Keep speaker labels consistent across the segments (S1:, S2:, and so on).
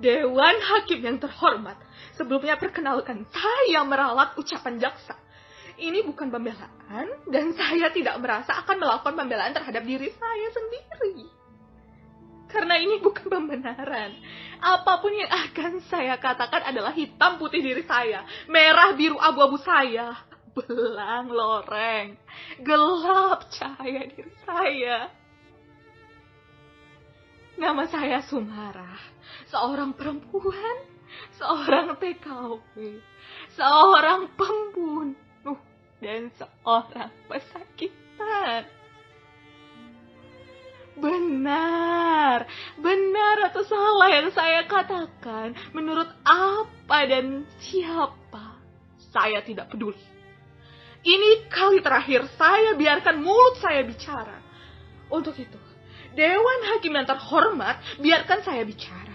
S1: Dewan Hakim yang terhormat, sebelumnya perkenalkan saya meralat ucapan jaksa. Ini bukan pembelaan dan saya tidak merasa akan melakukan pembelaan terhadap diri saya sendiri. Karena ini bukan pembenaran. Apa pun yang akan saya katakan adalah hitam putih diri saya, merah biru abu-abu saya, belang loreng, gelap cahaya diri saya. Nama saya Sumara, seorang perempuan, seorang TKW, seorang pembunuh, dan seorang pesakitan. Benar, benar atau salah yang saya katakan menurut apa dan siapa, saya tidak peduli. Ini kali terakhir saya biarkan mulut saya bicara. Untuk itu, Dewan Hakim yang terhormat, biarkan saya bicara.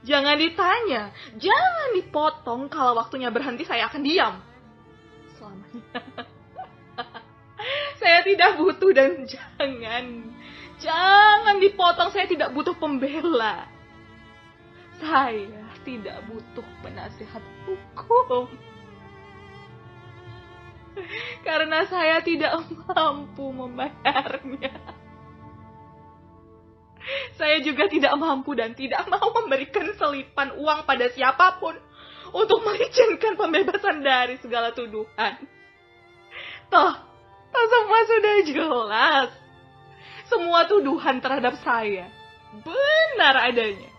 S1: Jangan ditanya, jangan dipotong kalau waktunya berhenti saya akan diam. Selamanya. saya tidak butuh dan jangan, jangan dipotong, saya tidak butuh pembela. Saya tidak butuh penasihat hukum. Karena saya tidak mampu membayarnya. Saya juga tidak mampu dan tidak mau memberikan selipan uang pada siapa pun untuk mengizinkan pembebasan dari segala tuduhan. Toh, toh semua sudah jelas. Semua tuduhan terhadap saya benar adanya.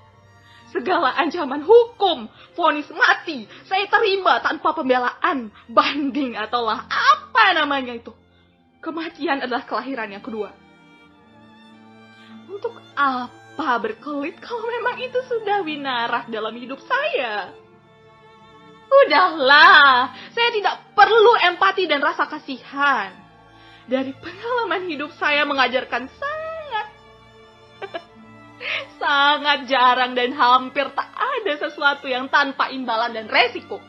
S1: Segala ancaman hukum, vonis mati, saya terima tanpa pembelaan, banding ataulah apa namanya itu. Kematian adalah kelahiran yang kedua. Untuk apa berkelit kalau memang itu sudah winarah dalam hidup saya? Udahlah, saya tidak perlu empati dan rasa kasihan. Dari pengalaman hidup saya mengajarkan sangat, sangat jarang dan hampir tak ada sesuatu yang tanpa imbalan dan resiko.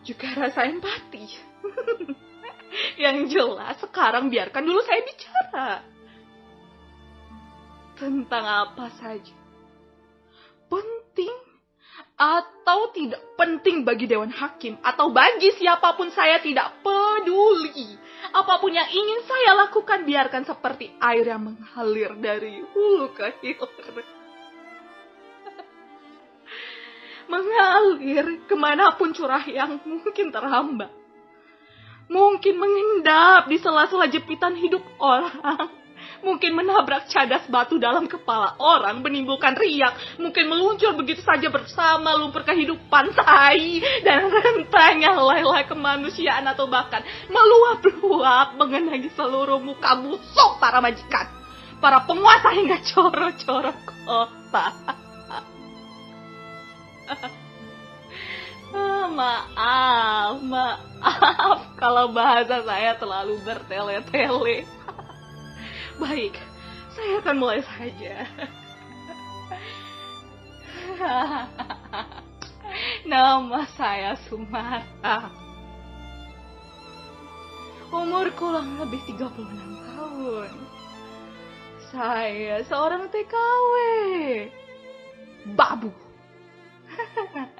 S1: Juga rasa empati. yang jelas sekarang biarkan dulu saya bicara tentang apa saja. Penting atau tidak penting bagi Dewan Hakim atau bagi siapa pun saya tidak peduli. Apa pun yang ingin saya lakukan biarkan seperti air yang mengalir dari hulu ke hilir. mengalir ke mana pun curah yang mungkin terhambat. Mungkin mengendap di sela-sela jepitan hidup orang mungkin menabrak cadas batu dalam kepala orang, menimbulkan riak, mungkin meluncur begitu saja bersama lumpur kehidupan tai dan rentangnya helai kemanusiaan atau bahkan meluap-luap mengenai seluruh muka busuk para majikan, para penguasa hingga coro-coro kota. maaf, maaf kalau bahasa saya terlalu bertele-tele. Baik, saya akan mulai saja. Nama saya Sumara. Umur kurang lebih 36 tahun. Saya seorang TKW. Babu.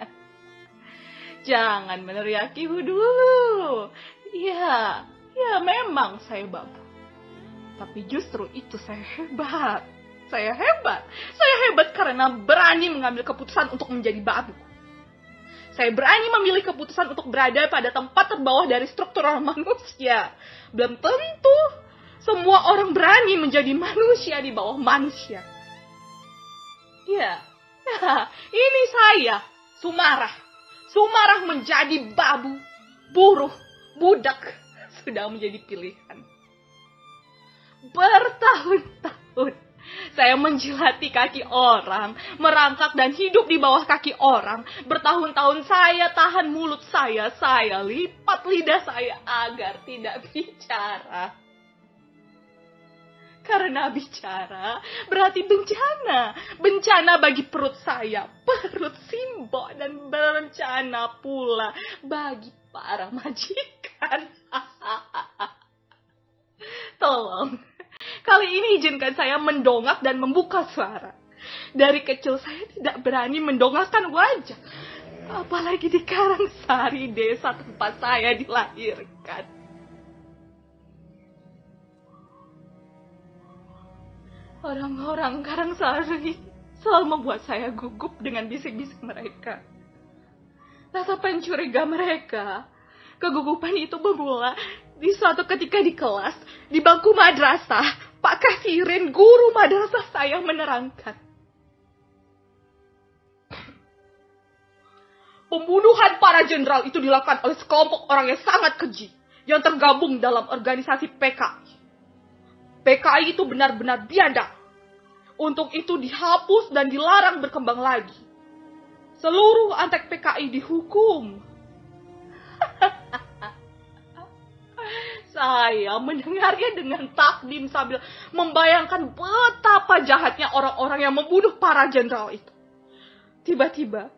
S1: Jangan meneriakiku dulu. Ya, ya memang saya babu. Tapi justru itu saya hebat. Saya hebat. Saya hebat karena berani mengambil keputusan untuk menjadi babu. Saya berani memilih keputusan untuk berada pada tempat terbawah dari struktural manusia. Belum tentu semua orang berani menjadi manusia di bawah manusia. Ya ini saya, Sumarah. Sumarah menjadi babu, buruh, budak, sudah menjadi pilihan bertahun-tahun saya menjilati kaki orang, merangkak dan hidup di bawah kaki orang. Bertahun-tahun saya tahan mulut saya, saya lipat lidah saya agar tidak bicara. Karena bicara berarti bencana. Bencana bagi perut saya, perut Simbo dan berencana pula bagi para majikan. Tolong, Kali ini izinkan saya mendongak dan membuka suara. Dari kecil saya tidak berani mendongakkan wajah. Apalagi di Karangsari, desa tempat saya dilahirkan. Orang-orang Karangsari selalu membuat saya gugup dengan bisik-bisik mereka. Rasa pencuriga mereka, kegugupan itu bermula di suatu ketika di kelas, di bangku madrasah, Pak Kasirin, guru madrasah saya menerangkan. Pembunuhan para jenderal itu dilakukan oleh sekelompok orang yang sangat keji yang tergabung dalam organisasi PKI. PKI itu benar-benar biadab. Untuk itu dihapus dan dilarang berkembang lagi. Seluruh antek PKI dihukum. Saya mendengarnya dengan takdim sambil membayangkan betapa jahatnya orang-orang yang membunuh para jenderal itu. Tiba-tiba,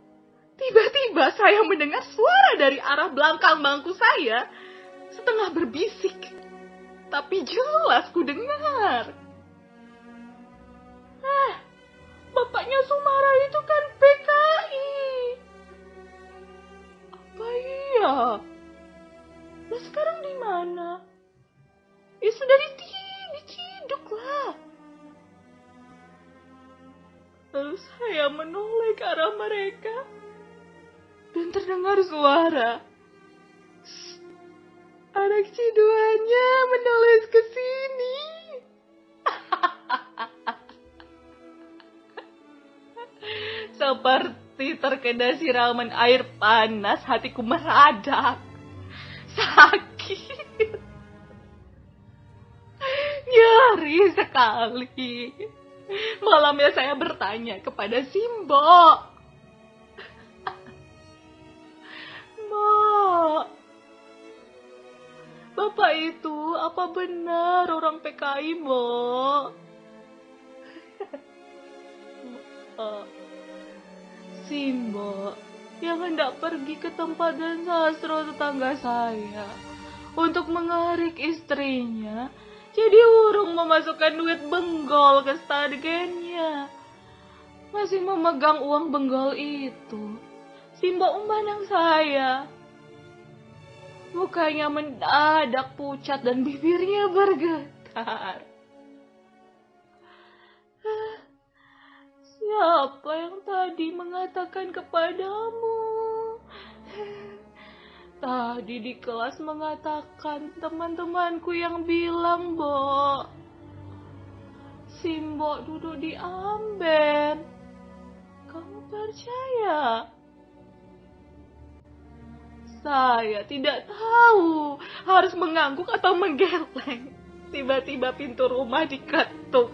S1: Tiba-tiba saya mendengar suara dari arah belakang bangku saya, setengah berbisik. Tapi jelas ku dengar. Eh, terdengar suara. Anak ciduannya menulis ke sini. Seperti terkena siraman air panas, hatiku meradak. Sakit. Nyari sekali. Malamnya saya bertanya kepada Simbo. Apa benar orang PKI, Mbak? Simbo yang hendak pergi ke tempat dan sastro tetangga saya untuk mengarik istrinya, jadi urung memasukkan duit benggol ke stadgennya. Masih memegang uang benggol itu Simba memandang saya. Mukanya mendadak pucat dan bibirnya bergetar. Siapa yang tadi mengatakan kepadamu? Tadi di kelas mengatakan teman-temanku yang bilang, Bo. Simbo duduk di amben. Kamu percaya? Saya tidak tahu harus mengangguk atau menggeleng. Tiba-tiba pintu rumah diketuk.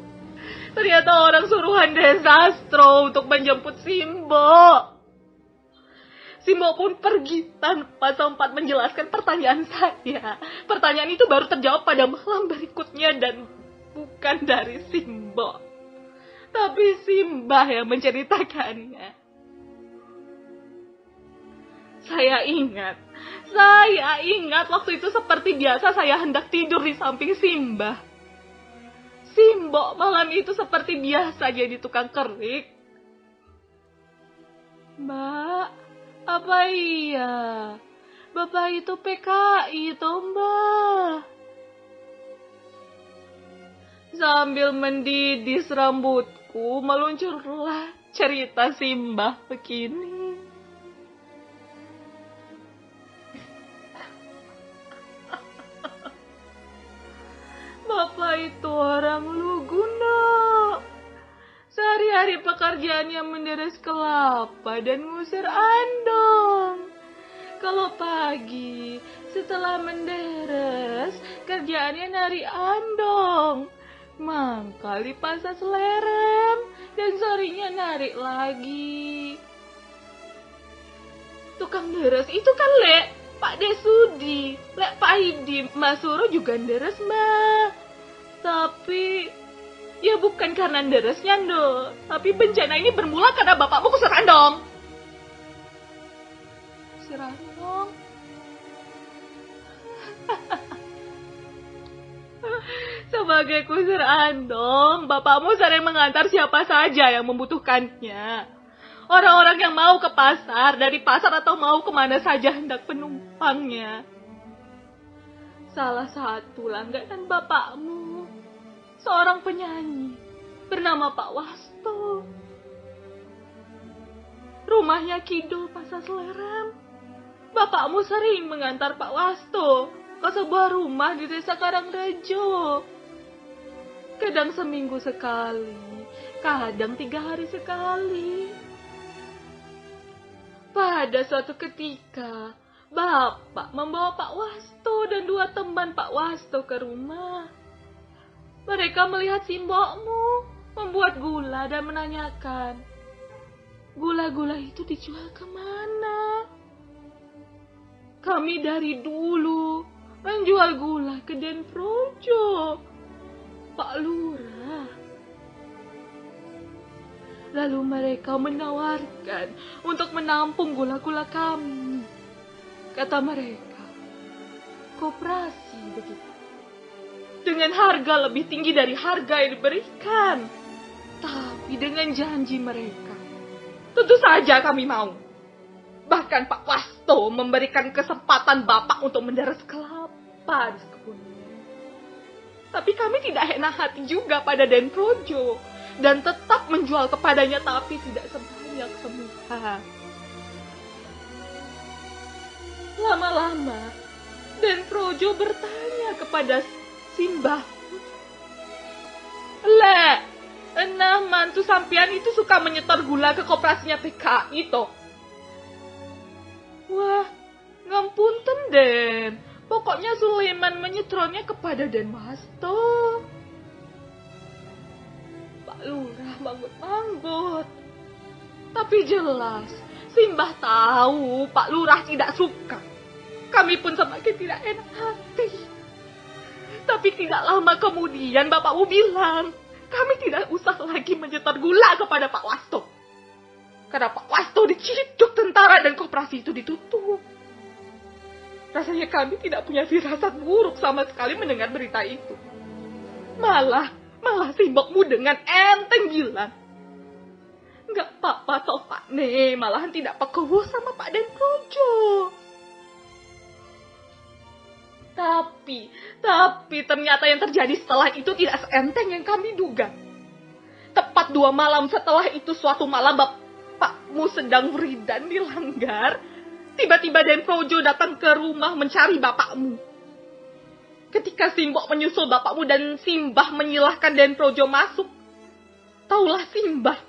S1: Ternyata orang suruhan desastro untuk menjemput Simbo. Simbo pun pergi tanpa sempat menjelaskan pertanyaan saya. Pertanyaan itu baru terjawab pada malam berikutnya dan bukan dari Simbo. Tapi Simbah yang menceritakannya. Saya ingat, saya ingat waktu itu seperti biasa saya hendak tidur di samping Simba. Simbo malam itu seperti biasa jadi tukang kerik. Mbak, apa iya? Bapak itu PKI toh? Sambil mendidis rambutku, meluncurlah cerita Simbah begini. Bapak itu orang lugu, nak. Sehari-hari pekerjaannya menderes kelapa dan ngusir andong. Kalau pagi, setelah menderes, kerjaannya nari andong. Mangkali pasas lerem, dan sorenya narik lagi. Tukang deres itu kan, Lek, Pak Desudi, Lek Pak Hidi, Mas Suro juga deres, Mbak. Tapi ya bukan karena deresnya, Ndo. Tapi bencana ini bermula karena bapakmu kusir andong. Kusir andong? Sebagai kusir andong, bapakmu sering mengantar siapa saja yang membutuhkannya. Orang-orang yang mau ke pasar, dari pasar atau mau ke mana saja hendak penumpangnya. Salah satu langganan bapakmu, seorang penyanyi bernama Pak Wasto. Rumahnya kidul pasar Selerem. Bapakmu sering mengantar Pak Wasto ke sebuah rumah di desa Karangrejo. Kadang seminggu sekali, kadang tiga hari sekali. Pada suatu ketika, Bapak membawa Pak Wasto dan dua teman Pak Wasto ke rumah. Mereka melihat simbokmu membuat gula dan menanyakan, gula-gula itu dijual ke mana? Kami dari dulu menjual gula ke Den Projo, Pak Lurah. Lalu mereka menawarkan untuk menampung gula-gula kami. Kata mereka, koperasi begitu. Dengan harga lebih tinggi dari harga yang diberikan. Tapi dengan janji mereka, tentu saja kami mau. Bahkan Pak Wasto memberikan kesempatan Bapak untuk mendarat kelapa di kebunnya. Tapi kami tidak enak hati juga pada Den Projo dan tetap menjual kepadanya tapi tidak sebanyak semula. Lama-lama, dan Projo bertanya kepada Simbah. Le, enam mantu sampian itu suka menyetor gula ke koperasinya PKI toh. Wah, ngampunten Den. Pokoknya Sulaiman menyetornya kepada Den Masto. Lurah manggut-manggut. Tapi jelas, Simbah tahu Pak Lurah tidak suka. Kami pun semakin tidak enak hati. Tapi tidak lama kemudian Bapakmu bilang, kami tidak usah lagi menyetor gula kepada Pak Wasto. Karena Pak Wasto diciduk tentara dan koperasi itu ditutup. Rasanya kami tidak punya firasat buruk sama sekali mendengar berita itu. Malah Malah simbokmu dengan enteng bilang. Enggak apa-apa Ne, malahan tidak pekewo sama Pak Den Projo. Tapi, tapi ternyata yang terjadi setelah itu tidak seenteng yang kami duga. Tepat dua malam setelah itu suatu malam bapakmu sedang wiridan di langgar. Tiba-tiba Den Projo datang ke rumah mencari bapakmu. Ketika Simbok menyusul bapakmu dan Simbah menyilahkan Den Projo masuk. Taulah Simbah,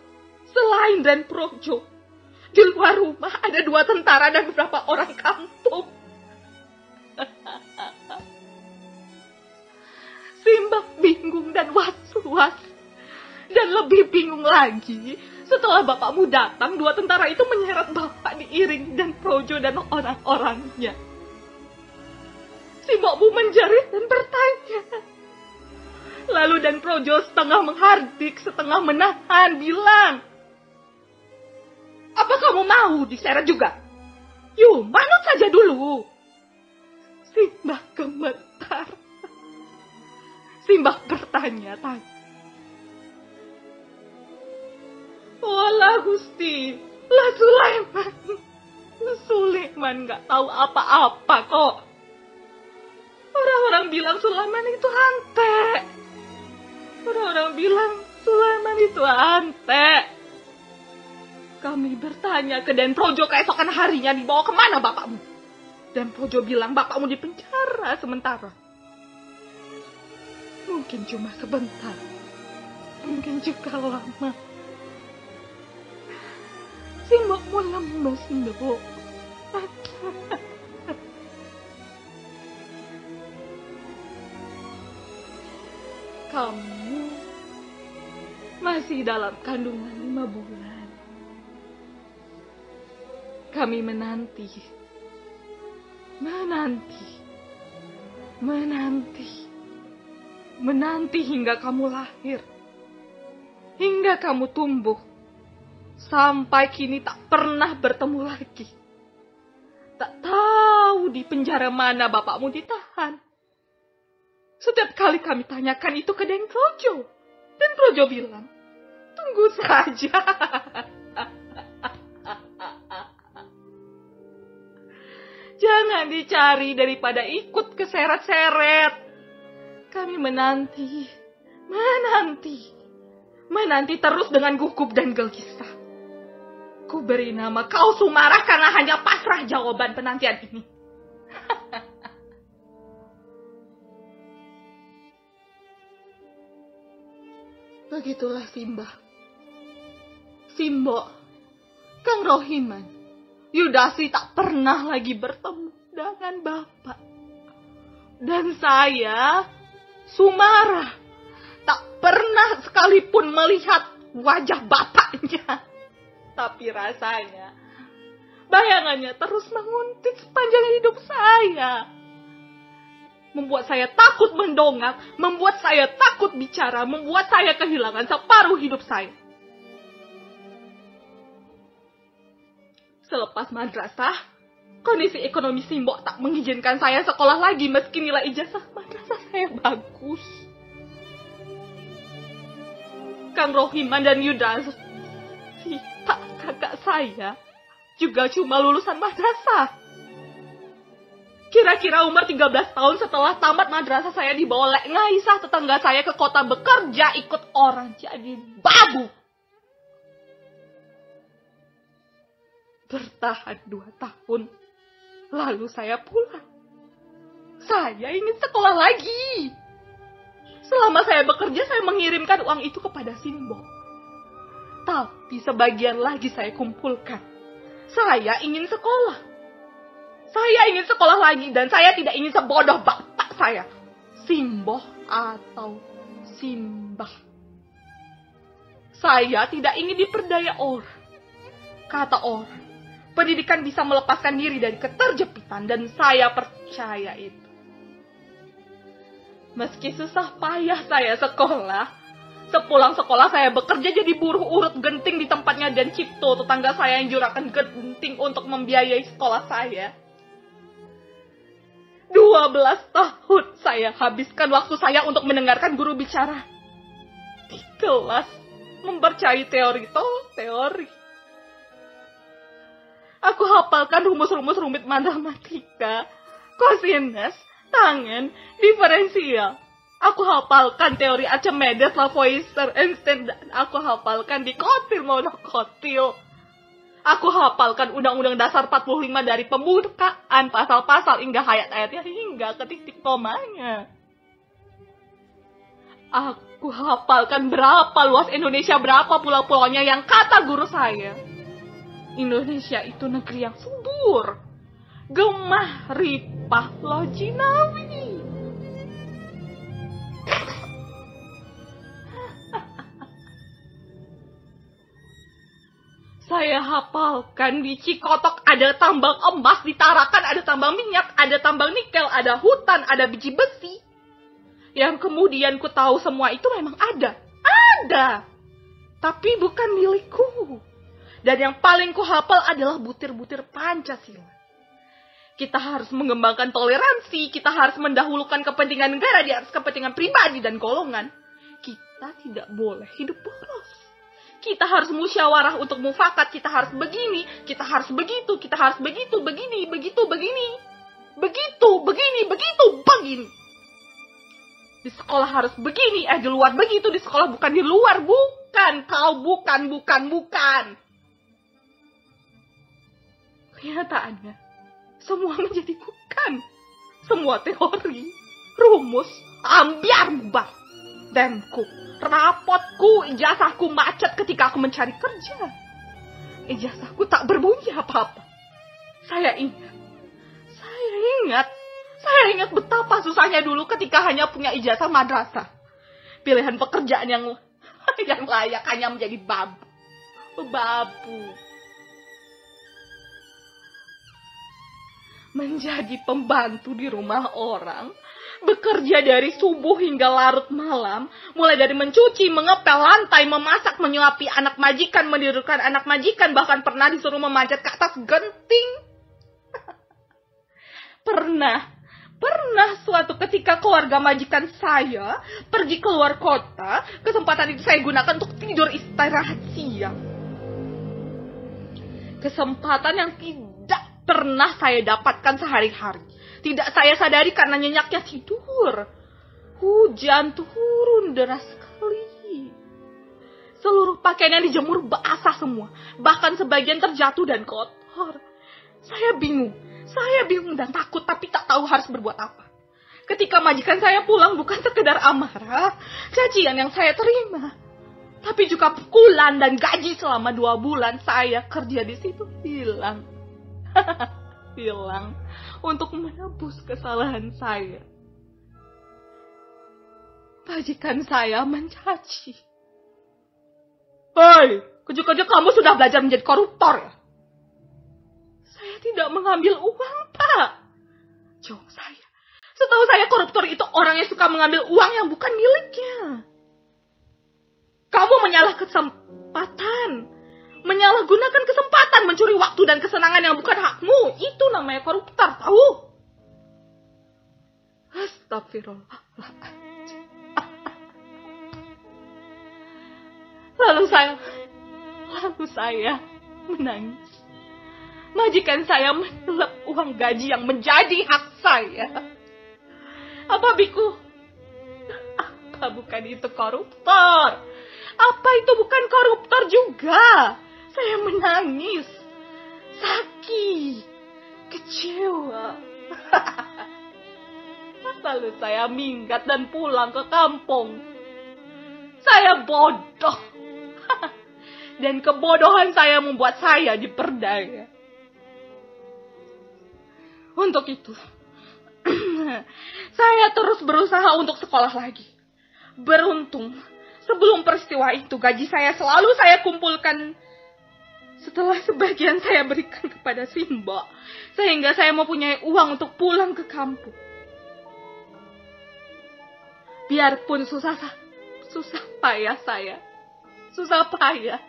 S1: selain Den Projo, di luar rumah ada dua tentara dan beberapa orang kampung. Simbah bingung dan was-was. Dan lebih bingung lagi, setelah bapakmu datang, dua tentara itu menyeret bapak diiring dan Projo dan orang-orangnya. Si mbokmu menjerit dan bertanya. Lalu dan Projo setengah menghardik, setengah menahan, bilang, Apa kamu mau diseret juga? Yuk, manut saja dulu. Simbah gemetar. Simbah bertanya-tanya. Walah Gusti, lah Sulaiman. Sulaiman gak tahu apa-apa kok. Orang-orang bilang Sulaiman itu ante. Orang-orang bilang Sulaiman itu ante. Kami bertanya ke Den Projo keesokan harinya dibawa ke mana bapakmu? Dan Projo bilang bapakmu di penjara sementara. Mungkin cuma sebentar. Mungkin juga lama. Si mbakmu lemes, Ndok. kamu masih dalam kandungan lima bulan. Kami menanti, menanti, menanti, menanti hingga kamu lahir, hingga kamu tumbuh, sampai kini tak pernah bertemu lagi. Tak tahu di penjara mana bapakmu ditahan Setiap kali kami tanyakan itu ke Den Projo. Projo bilang, tunggu saja. Jangan dicari daripada ikut keseret-seret. Kami menanti, menanti, menanti terus dengan gugup dan gelisah. Ku beri nama kau Sumarah karena hanya pasrah jawaban penantian ini. Begitulah Simba. Simbo, Kang Rohiman, Yudasi tak pernah lagi bertemu dengan Bapak. Dan saya, Sumara, tak pernah sekalipun melihat wajah Bapaknya. Tapi rasanya, bayangannya terus menguntit sepanjang hidup saya membuat saya takut mendongak, membuat saya takut bicara, membuat saya kehilangan separuh hidup saya. Selepas madrasah, kondisi ekonomi Simbok tak mengizinkan saya sekolah lagi meski nilai ijazah madrasah saya bagus. Kang Rohiman dan Yudas, tak kakak saya, juga cuma lulusan madrasah. Kira-kira umur 13 tahun setelah tamat madrasah saya dibawa Lek Ngaisah tetangga saya ke kota bekerja ikut orang jadi babu. Bertahan dua tahun, lalu saya pulang. Saya ingin sekolah lagi. Selama saya bekerja, saya mengirimkan uang itu kepada Simbo. Tapi sebagian lagi saya kumpulkan. Saya ingin sekolah. Saya ingin sekolah lagi dan saya tidak ingin sebodoh bapak saya. Simboh atau Simbah. Saya tidak ingin diperdaya orang. Kata orang, pendidikan bisa melepaskan diri dari keterjepitan dan saya percaya itu. Meski susah payah saya sekolah, Sepulang sekolah saya bekerja jadi buruh urut genting di tempatnya dan Cipto, tetangga saya yang jurakan genting untuk membiayai sekolah saya. 12 tahun saya habiskan waktu saya untuk mendengarkan guru bicara. Di kelas, mempercayai teori toh teori. Aku hafalkan rumus-rumus rumit matematika, kosinus, tangen, diferensial. Aku hafalkan teori Archimedes, Lavoisier, Einstein, dan aku hafalkan di kotil monokotil. Aku hafalkan Undang-Undang Dasar 45 dari pembukaan pasal-pasal hingga ayat-ayatnya hingga ke titik komanya. Aku hafalkan berapa luas Indonesia, berapa pulau-pulaunya yang kata guru saya. Indonesia itu negeri yang subur, gemah, ripah, lojinawi. Saya hafalkan di Cikotok ada tambang emas, di Tarakan ada tambang minyak, ada tambang nikel, ada hutan, ada biji besi. Yang kemudian ku tahu semua itu memang ada. Ada. Tapi bukan milikku. Dan yang paling ku hafal adalah butir-butir Pancasila. Kita harus mengembangkan toleransi, kita harus mendahulukan kepentingan negara di atas kepentingan pribadi dan golongan. Kita tidak boleh hidup boros kita harus musyawarah untuk mufakat, kita harus begini, kita harus begitu, kita harus begitu, begini, begitu, begini. Begitu, begini, begitu, begini. Di sekolah harus begini, eh di luar begitu, di sekolah bukan di luar, bukan, kau bukan, bukan, bukan. Kenyataannya, semua menjadi bukan. Semua teori, rumus, ambiar bubar. Demku rapotku, ijazahku macet ketika aku mencari kerja. Ijazahku tak berbunyi apa-apa. Saya ingat, saya ingat, saya ingat betapa susahnya dulu ketika hanya punya ijazah madrasah. Pilihan pekerjaan yang yang layak hanya menjadi babu. Babu. Menjadi pembantu di rumah orang bekerja dari subuh hingga larut malam, mulai dari mencuci, mengepel lantai, memasak, menyuapi anak majikan, mendirikan anak majikan, bahkan pernah disuruh memanjat ke atas genting. pernah, Pernah suatu ketika keluarga majikan saya pergi keluar kota, kesempatan itu saya gunakan untuk tidur istirahat siang. Kesempatan yang tidak pernah saya dapatkan sehari-hari. Tidak saya sadari karena nyenyaknya tidur. Hujan turun deras sekali. Seluruh pakaian yang dijemur basah semua. Bahkan sebagian terjatuh dan kotor. Saya bingung saya bingung dan takut tapi tak tahu harus berbuat apa. Ketika majikan saya pulang bukan sekedar amarah, cacian yang saya terima. Tapi juga pukulan dan gaji selama dua bulan saya kerja di situ hilang. hilang untuk menebus kesalahan saya. Majikan saya mencaci. Hei, kejuk-kejuk kamu sudah belajar menjadi koruptor ya? tidak mengambil uang, Pak. Jawab saya. Setahu saya koruptor itu orang yang suka mengambil uang yang bukan miliknya. Kamu menyalah kesempatan. Menyalahgunakan kesempatan mencuri waktu dan kesenangan yang bukan hakmu. Itu namanya koruptor, tahu? Astagfirullah. Lalu saya, lalu saya menangis majikan saya menyelap uang gaji yang menjadi hak saya. Apa biku? Apa bukan itu koruptor? Apa itu bukan koruptor juga? Saya menangis, sakit, kecewa. Lalu saya minggat dan pulang ke kampung. Saya bodoh. Dan kebodohan saya membuat saya diperdaya. Untuk itu, saya terus berusaha untuk sekolah lagi. Beruntung, sebelum peristiwa itu gaji saya selalu saya kumpulkan setelah sebagian saya berikan kepada Simba, sehingga saya mempunyai uang untuk pulang ke kampung. Biarpun susah, susah payah saya, susah payah.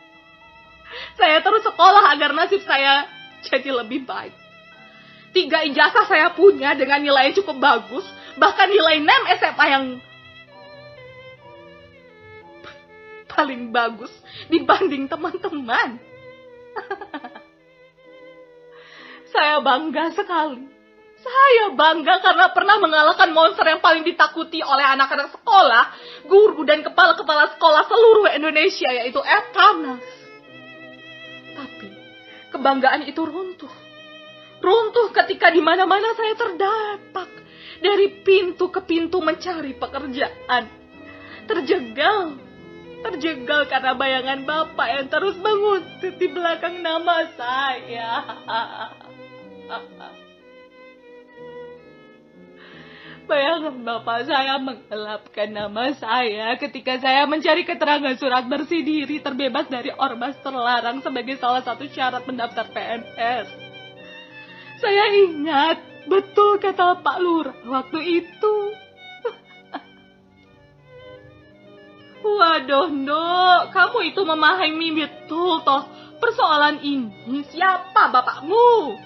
S1: Saya terus sekolah agar nasib saya jadi lebih baik. Tiga ijazah saya punya dengan nilai cukup bagus. Bahkan nilai NEM SMA yang paling bagus dibanding teman-teman. saya bangga sekali. Saya bangga karena pernah mengalahkan monster yang paling ditakuti oleh anak-anak sekolah, guru dan kepala-kepala sekolah seluruh Indonesia yaitu Etanas. Tapi kebanggaan itu runtuh Runtuh ketika di mana-mana saya terdapat. Dari pintu ke pintu mencari pekerjaan. Terjegal. Terjegal karena bayangan Bapak yang terus menguntit di belakang nama saya. Bayangan Bapak saya menggelapkan nama saya ketika saya mencari keterangan surat bersih diri terbebas dari ormas terlarang sebagai salah satu syarat mendaftar PNS. Saya ingat betul kata Pak Lurah waktu itu. Waduh, Ndok, kamu itu memahami betul toh persoalan ini. Siapa bapakmu?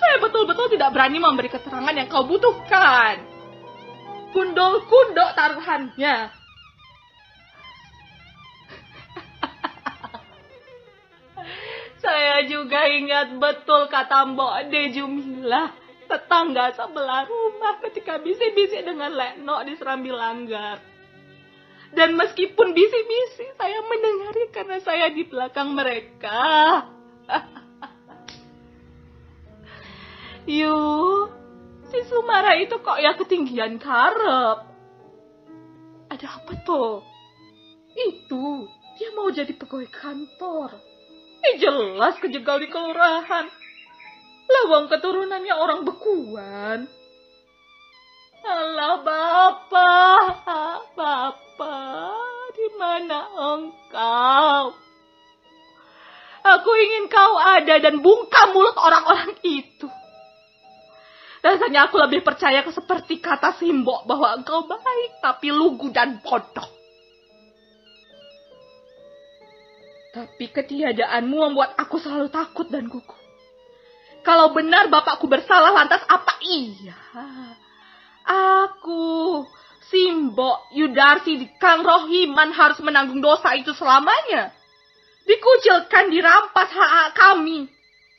S1: Saya betul-betul tidak berani memberi keterangan yang kau butuhkan. Kundol-kundok taruhannya. Saya juga ingat betul kata Mbok De Jumila, tetangga sebelah rumah ketika bisik-bisik dengan Lekno di Serambi Langgar. Dan meskipun bisik-bisik, saya mendengarnya karena saya di belakang mereka. Yuk, si Sumara itu kok ya ketinggian karep. Ada apa tuh? Itu, dia mau jadi pegawai kantor. Eh jelas kejegal di kelurahan. Lawang keturunannya orang bekuan. Alah Bapak, Bapak, di mana engkau? Aku ingin kau ada dan bungkam mulut orang-orang itu. Rasanya aku lebih percaya ke seperti kata Simbok bahwa engkau baik tapi lugu dan bodoh. Tapi ketiadaanmu membuat aku selalu takut dan gugup. Kalau benar bapakku bersalah lantas apa iya? Aku, Simbo, Yudarsi, Kang Rohiman harus menanggung dosa itu selamanya. Dikucilkan, dirampas hak, -hak kami.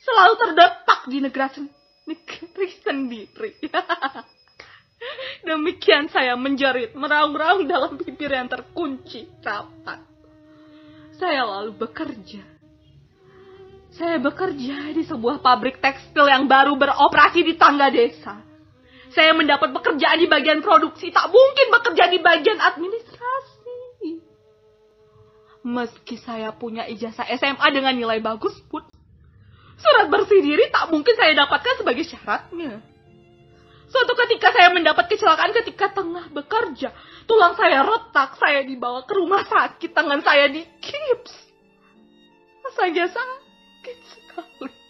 S1: Selalu terdepak di negara, negeri sendiri. Demikian saya menjerit, meraung-raung dalam bibir yang terkunci rapat. Saya lalu bekerja. Saya bekerja di sebuah pabrik tekstil yang baru beroperasi di tangga desa. Saya mendapat pekerjaan di bagian produksi, tak mungkin bekerja di bagian administrasi. Meski saya punya ijazah SMA dengan nilai bagus pun, surat bersih diri tak mungkin saya dapatkan sebagai syaratnya. Suatu ketika saya mendapat kecelakaan ketika tengah bekerja. Tulang saya retak, saya dibawa ke rumah sakit, tangan saya dikips. Rasanya sakit sekali.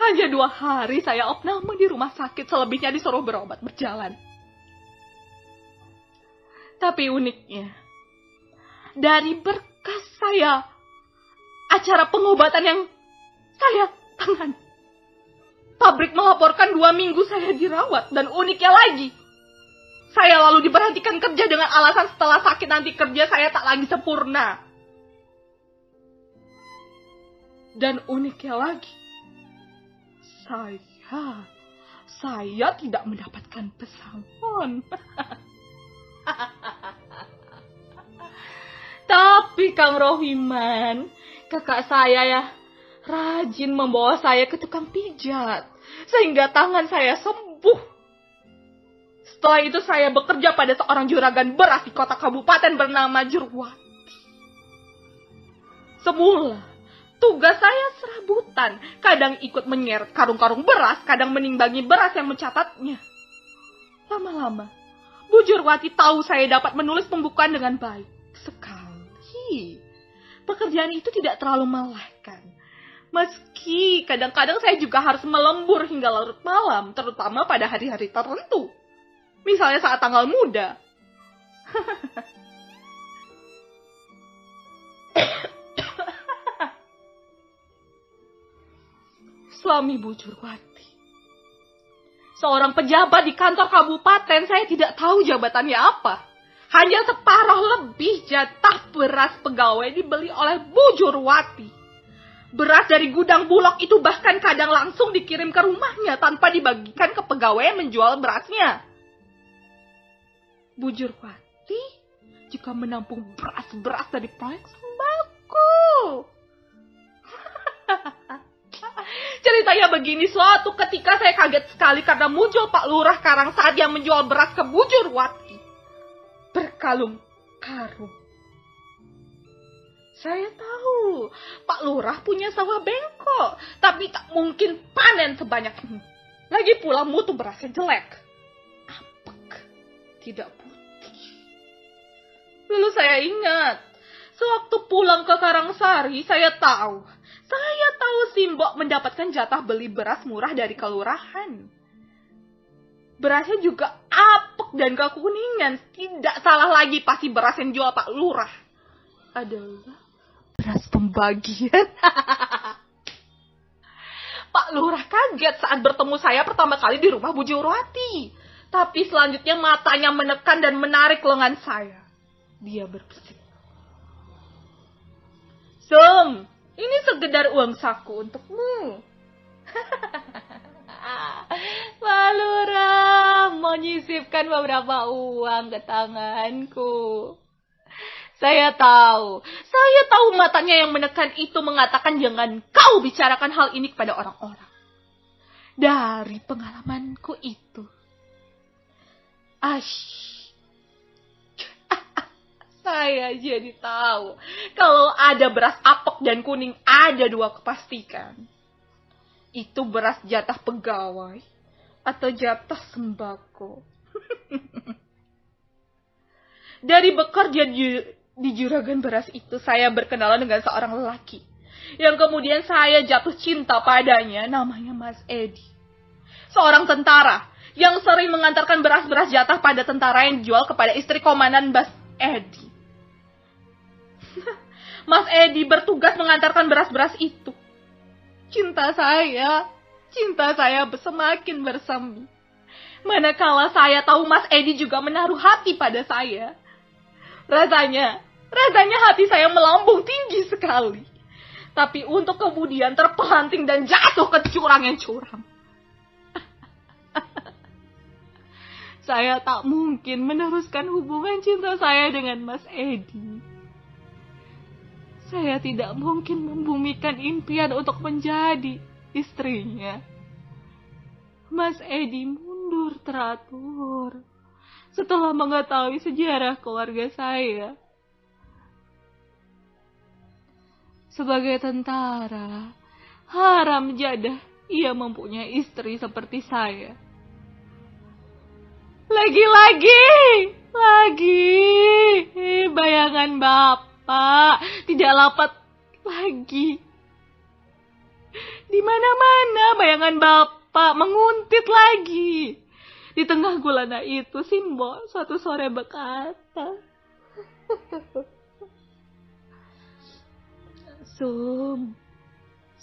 S1: Hanya dua hari saya opname di rumah sakit, selebihnya disuruh berobat berjalan. Tapi uniknya, dari berkas saya, acara pengobatan yang saya tangani, Pabrik melaporkan dua minggu saya dirawat dan uniknya lagi. Saya lalu diberhentikan kerja dengan alasan setelah sakit nanti kerja saya tak lagi sempurna. Dan uniknya lagi, saya, saya tidak mendapatkan pesangon. Tapi Kang Rohiman, kakak saya ya, rajin membawa saya ke tukang pijat, sehingga tangan saya sembuh. Setelah itu saya bekerja pada seorang juragan beras di kota kabupaten bernama Jurwati. Semula, tugas saya serabutan, kadang ikut menyeret karung-karung beras, kadang menimbangi beras yang mencatatnya. Lama-lama, Bu Jurwati tahu saya dapat menulis pembukaan dengan baik. Sekali, pekerjaan itu tidak terlalu melelahkan. Meski kadang-kadang saya juga harus melembur hingga larut malam, terutama pada hari-hari tertentu. Misalnya saat tanggal muda. Suami Bu Jurwati. Seorang pejabat di kantor kabupaten, saya tidak tahu jabatannya apa. Hanya separuh lebih jatah beras pegawai dibeli oleh Bu Jurwati. Beras dari gudang bulog itu bahkan kadang langsung dikirim ke rumahnya tanpa dibagikan ke pegawai yang menjual berasnya. Bujur Wati juga menampung beras-beras dari proyek sembako. Ceritanya begini, suatu ketika saya kaget sekali karena muncul Pak Lurah Karang saat yang menjual beras ke Bujur Wati. Berkalung karung saya tahu, Pak Lurah punya sawah bengkok, tapi tak mungkin panen sebanyak ini. Lagi pula mutu berasnya jelek. Apek, tidak putih. Lalu saya ingat, sewaktu pulang ke Karangsari, saya tahu, saya tahu Simbok mendapatkan jatah beli beras murah dari kelurahan. Berasnya juga apek dan kekuningan. Tidak salah lagi pasti beras yang jual Pak Lurah. Adalah beras pembagian. Pak Lurah kaget saat bertemu saya pertama kali di rumah Bu Jurwati. Tapi selanjutnya matanya menekan dan menarik lengan saya. Dia berpesan. Sum, ini sekedar uang saku untukmu. Pak Lurah menyisipkan beberapa uang ke tanganku. Saya tahu. Saya tahu matanya yang menekan itu mengatakan jangan kau bicarakan hal ini kepada orang-orang. Dari pengalamanku itu. Ash. Saya jadi tahu. Kalau ada beras apok dan kuning ada dua kepastikan. Itu beras jatah pegawai atau jatah sembako. Dari bekerja di di juragan beras itu saya berkenalan dengan seorang lelaki. Yang kemudian saya jatuh cinta padanya, namanya Mas Edi. Seorang tentara yang sering mengantarkan beras-beras jatah pada tentara yang dijual kepada istri komandan Mas Edi. Mas Edi bertugas mengantarkan beras-beras itu. Cinta saya cinta saya semakin bersemi. Manakala saya tahu Mas Edi juga menaruh hati pada saya. Rasanya, rasanya hati saya melambung tinggi sekali. Tapi untuk kemudian terpelanting dan jatuh ke curang yang curam. saya tak mungkin meneruskan hubungan cinta saya dengan Mas Edi. Saya tidak mungkin membumikan impian untuk menjadi istrinya. Mas Edi mundur teratur setelah mengetahui sejarah keluarga saya. Sebagai tentara, haram jadah ia mempunyai istri seperti saya. Lagi-lagi, lagi, bayangan Bapak tidak dapat lagi. Di mana-mana bayangan Bapak menguntit lagi. Di tengah gulana itu, Simbo suatu sore berkata, Sum,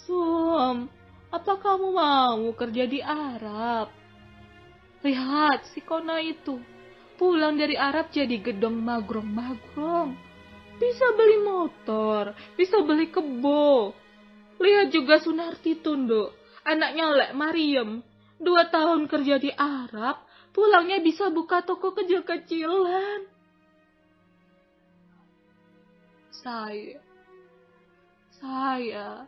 S1: Sum, apa kamu mau kerja di Arab? Lihat si Kona itu. Pulang dari Arab jadi gedong magrong-magrong. Bisa beli motor, bisa beli kebo. Lihat juga Sunarti Tundo, anaknya Lek Mariam. Dua tahun kerja di Arab, pulangnya bisa buka toko kecil-kecilan. Saya, saya.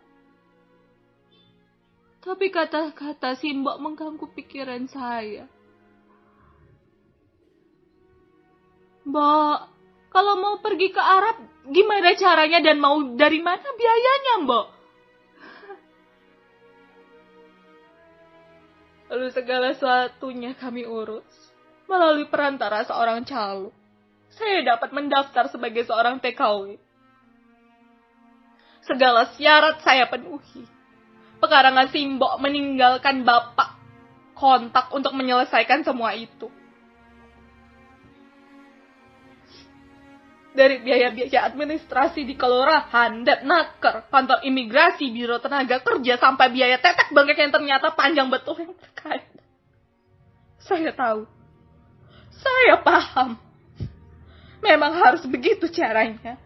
S1: Tapi kata-kata Simbok mengganggu pikiran saya. Mbak, kalau mau pergi ke Arab, gimana caranya dan mau dari mana biayanya, Mbak? Lalu segala sesuatunya kami urus melalui perantara seorang calo. Saya dapat mendaftar sebagai seorang TKW. Segala syarat saya penuhi. Pekarangan Simbok meninggalkan bapak kontak untuk menyelesaikan semua itu. Dari biaya-biaya administrasi di kelurahan, naker, kantor imigrasi, biro tenaga kerja, sampai biaya tetek bengkek yang ternyata panjang betul yang terkait. Saya tahu. Saya paham. Memang harus begitu caranya.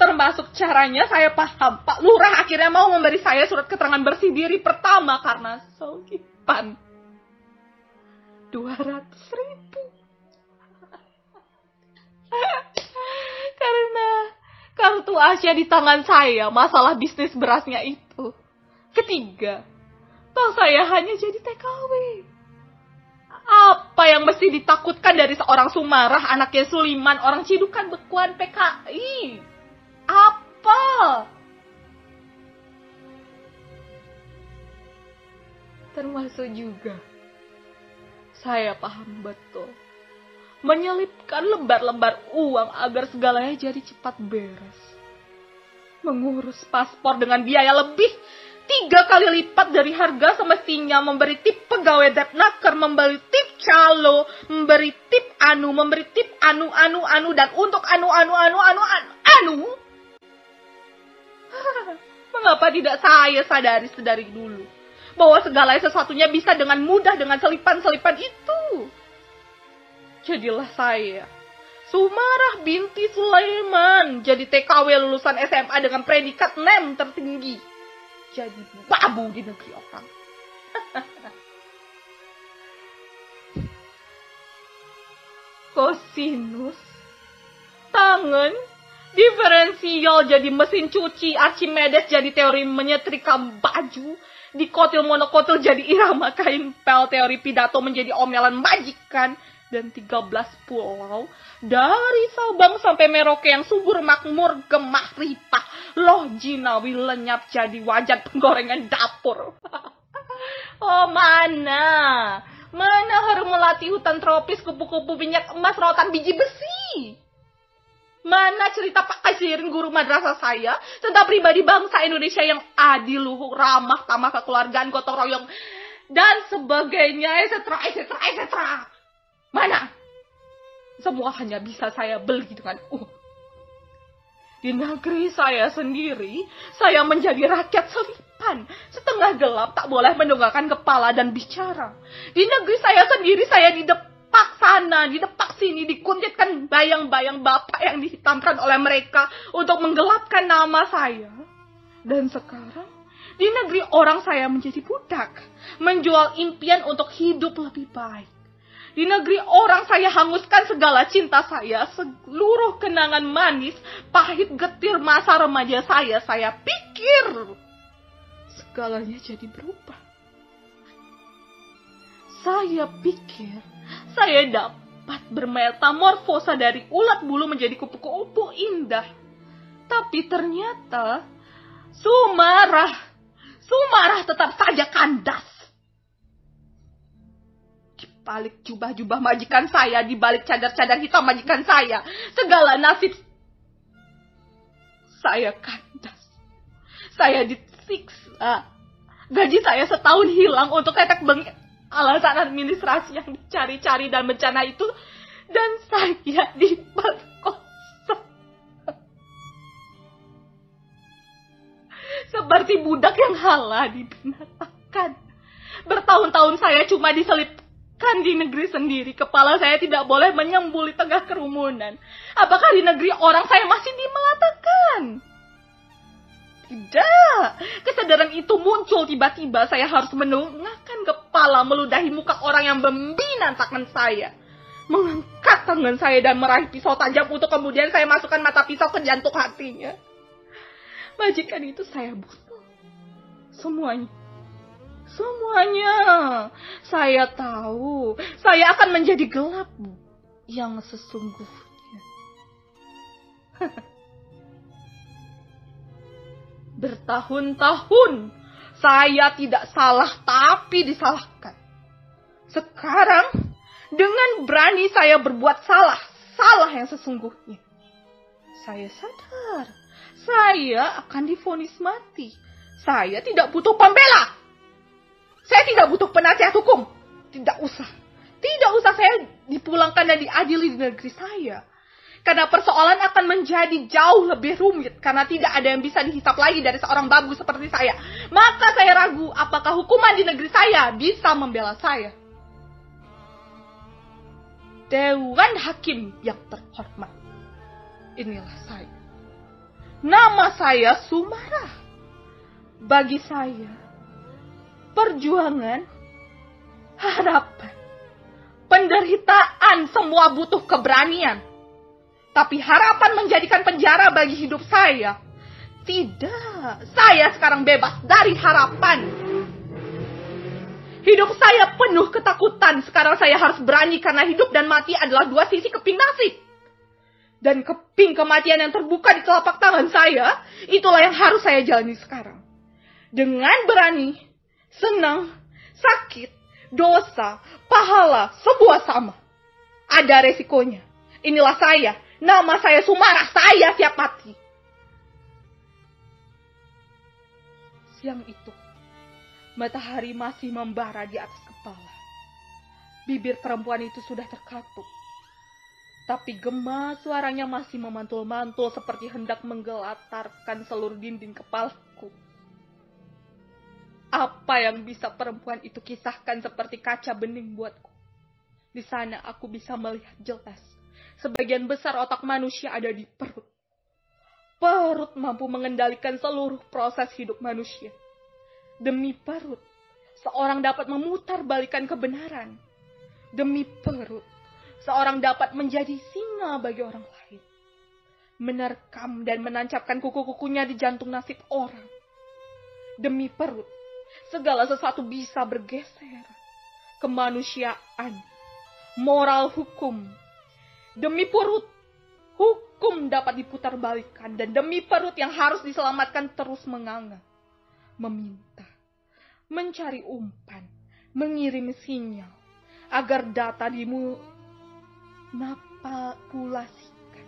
S1: Termasuk caranya saya paham. Pak Lurah akhirnya mau memberi saya surat keterangan bersih diri pertama karena sogipan. 200 ribu. Asia di tangan saya masalah bisnis berasnya itu. Ketiga, toh saya hanya jadi TKW. Apa yang mesti ditakutkan dari seorang Sumarah, anaknya Suliman, orang Cidukan, Bekuan, PKI? Apa? Termasuk juga, saya paham betul menyelipkan lembar-lembar uang agar segalanya jadi cepat beres. Mengurus paspor dengan biaya lebih tiga kali lipat dari harga semestinya memberi tip pegawai depnaker, memberi tip calo, memberi tip anu, memberi tip anu, anu, anu, dan untuk anu, anu, anu, anu, anu, anu. Mengapa tidak saya sadari sedari dulu bahwa segala sesuatunya bisa dengan mudah dengan selipan-selipan itu? jadilah saya. Sumarah binti Sulaiman jadi TKW lulusan SMA dengan predikat NEM tertinggi. Jadi babu di negeri orang. Kosinus, tangan, diferensial jadi mesin cuci, Archimedes jadi teori menyetrika baju, dikotil monokotil jadi irama kain pel, teori pidato menjadi omelan majikan, dan 13 pulau dari Sabang sampai Merauke yang subur makmur gemah ripah loh jinawi lenyap jadi wajan penggorengan dapur oh mana mana harum melati hutan tropis kupu-kupu minyak emas rotan biji besi Mana cerita Pak Kasirin guru madrasah saya tentang pribadi bangsa Indonesia yang adil, luhur, ramah, tamah kekeluargaan, gotong royong, dan sebagainya, etc., etc., etc. Mana? Semua hanya bisa saya beli dengan uang. Di negeri saya sendiri, saya menjadi rakyat selipan. Setengah gelap tak boleh mendongakkan kepala dan bicara. Di negeri saya sendiri, saya didepak sana, didepak sini, dikuntitkan bayang-bayang bapak yang dihitamkan oleh mereka untuk menggelapkan nama saya. Dan sekarang, di negeri orang saya menjadi budak, menjual impian untuk hidup lebih baik. Di negeri orang saya hanguskan segala cinta saya, seluruh kenangan manis, pahit getir masa remaja saya, saya pikir segalanya jadi berubah. Saya pikir saya dapat bermetamorfosa dari ulat bulu menjadi kupu-kupu indah. Tapi ternyata Sumarah, Sumarah tetap saja kandas balik jubah-jubah majikan saya, di balik cadar-cadar hitam majikan saya. Segala nasib saya kandas. Saya disiksa. Gaji saya setahun hilang untuk tetek bengek alasan administrasi yang dicari-cari dan bencana itu. Dan saya diperkosa. Seperti budak yang halah dibinasakan. Bertahun-tahun saya cuma diselip Kan di negeri sendiri kepala saya tidak boleh menyembul di tengah kerumunan. Apakah di negeri orang saya masih dimelatakan? Tidak. Kesadaran itu muncul tiba-tiba saya harus menengahkan kepala meludahi muka orang yang membinasakan saya. Mengangkat tangan saya dan meraih pisau tajam untuk kemudian saya masukkan mata pisau ke jantung hatinya. Majikan itu saya bunuh. Semuanya Semuanya. Saya tahu. Saya akan menjadi gelap yang sesungguhnya. Bertahun-tahun saya tidak salah tapi disalahkan. Sekarang dengan berani saya berbuat salah, salah yang sesungguhnya. Saya sadar, saya akan difonis mati. Saya tidak butuh pembela. Saya tidak butuh penasihat hukum. Tidak usah. Tidak usah saya dipulangkan dan diadili di negeri saya. Karena persoalan akan menjadi jauh lebih rumit karena tidak ada yang bisa dihisap lagi dari seorang babu seperti saya. Maka saya ragu apakah hukuman di negeri saya bisa membela saya. Dewan Hakim yang terhormat. Inilah saya. Nama saya Sumarah. Bagi saya, perjuangan, harapan, penderitaan semua butuh keberanian. Tapi harapan menjadikan penjara bagi hidup saya. Tidak, saya sekarang bebas dari harapan. Hidup saya penuh ketakutan. Sekarang saya harus berani karena hidup dan mati adalah dua sisi keping nasib. Dan keping kematian yang terbuka di telapak tangan saya, itulah yang harus saya jalani sekarang. Dengan berani, senang, sakit, dosa, pahala, semua sama. Ada resikonya. Inilah saya. Nama saya Sumarah. Saya siap mati. Siang itu, matahari masih membara di atas kepala. Bibir perempuan itu sudah terkatup. Tapi gema suaranya masih memantul-mantul seperti hendak menggelatarkan seluruh dinding kepalaku. Apa yang bisa perempuan itu kisahkan seperti kaca bening buatku. Di sana aku bisa melihat jelas. Sebagian besar otak manusia ada di perut. Perut mampu mengendalikan seluruh proses hidup manusia. Demi perut, seorang dapat memutar balikan kebenaran. Demi perut, seorang dapat menjadi singa bagi orang lain. Menerkam dan menancapkan kuku-kukunya di jantung nasib orang. Demi perut, segala sesuatu bisa bergeser. Kemanusiaan, moral hukum. Demi perut, hukum dapat diputar balikan. Dan demi perut yang harus diselamatkan terus menganga. Meminta, mencari umpan, mengirim sinyal. Agar data dimanipulasikan.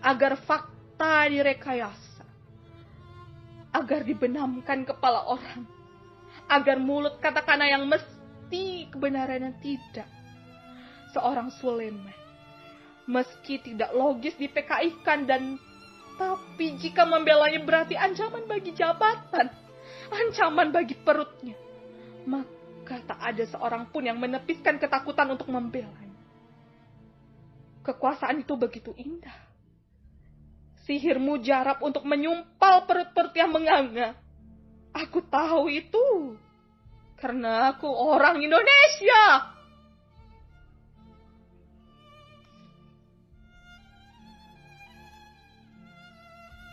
S1: Agar fakta direkayasa. Agar dibenamkan kepala orang agar mulut katakanlah yang mesti kebenarannya tidak. Seorang Sulaiman, meski tidak logis di PKI kan dan Tapi jika membelanya berarti ancaman bagi jabatan, ancaman bagi perutnya, maka tak ada seorang pun yang menepiskan ketakutan untuk membelanya. Kekuasaan itu begitu indah. Sihirmu jarap untuk menyumpal perut-perut yang menganga. Aku tahu itu. Karena aku orang Indonesia.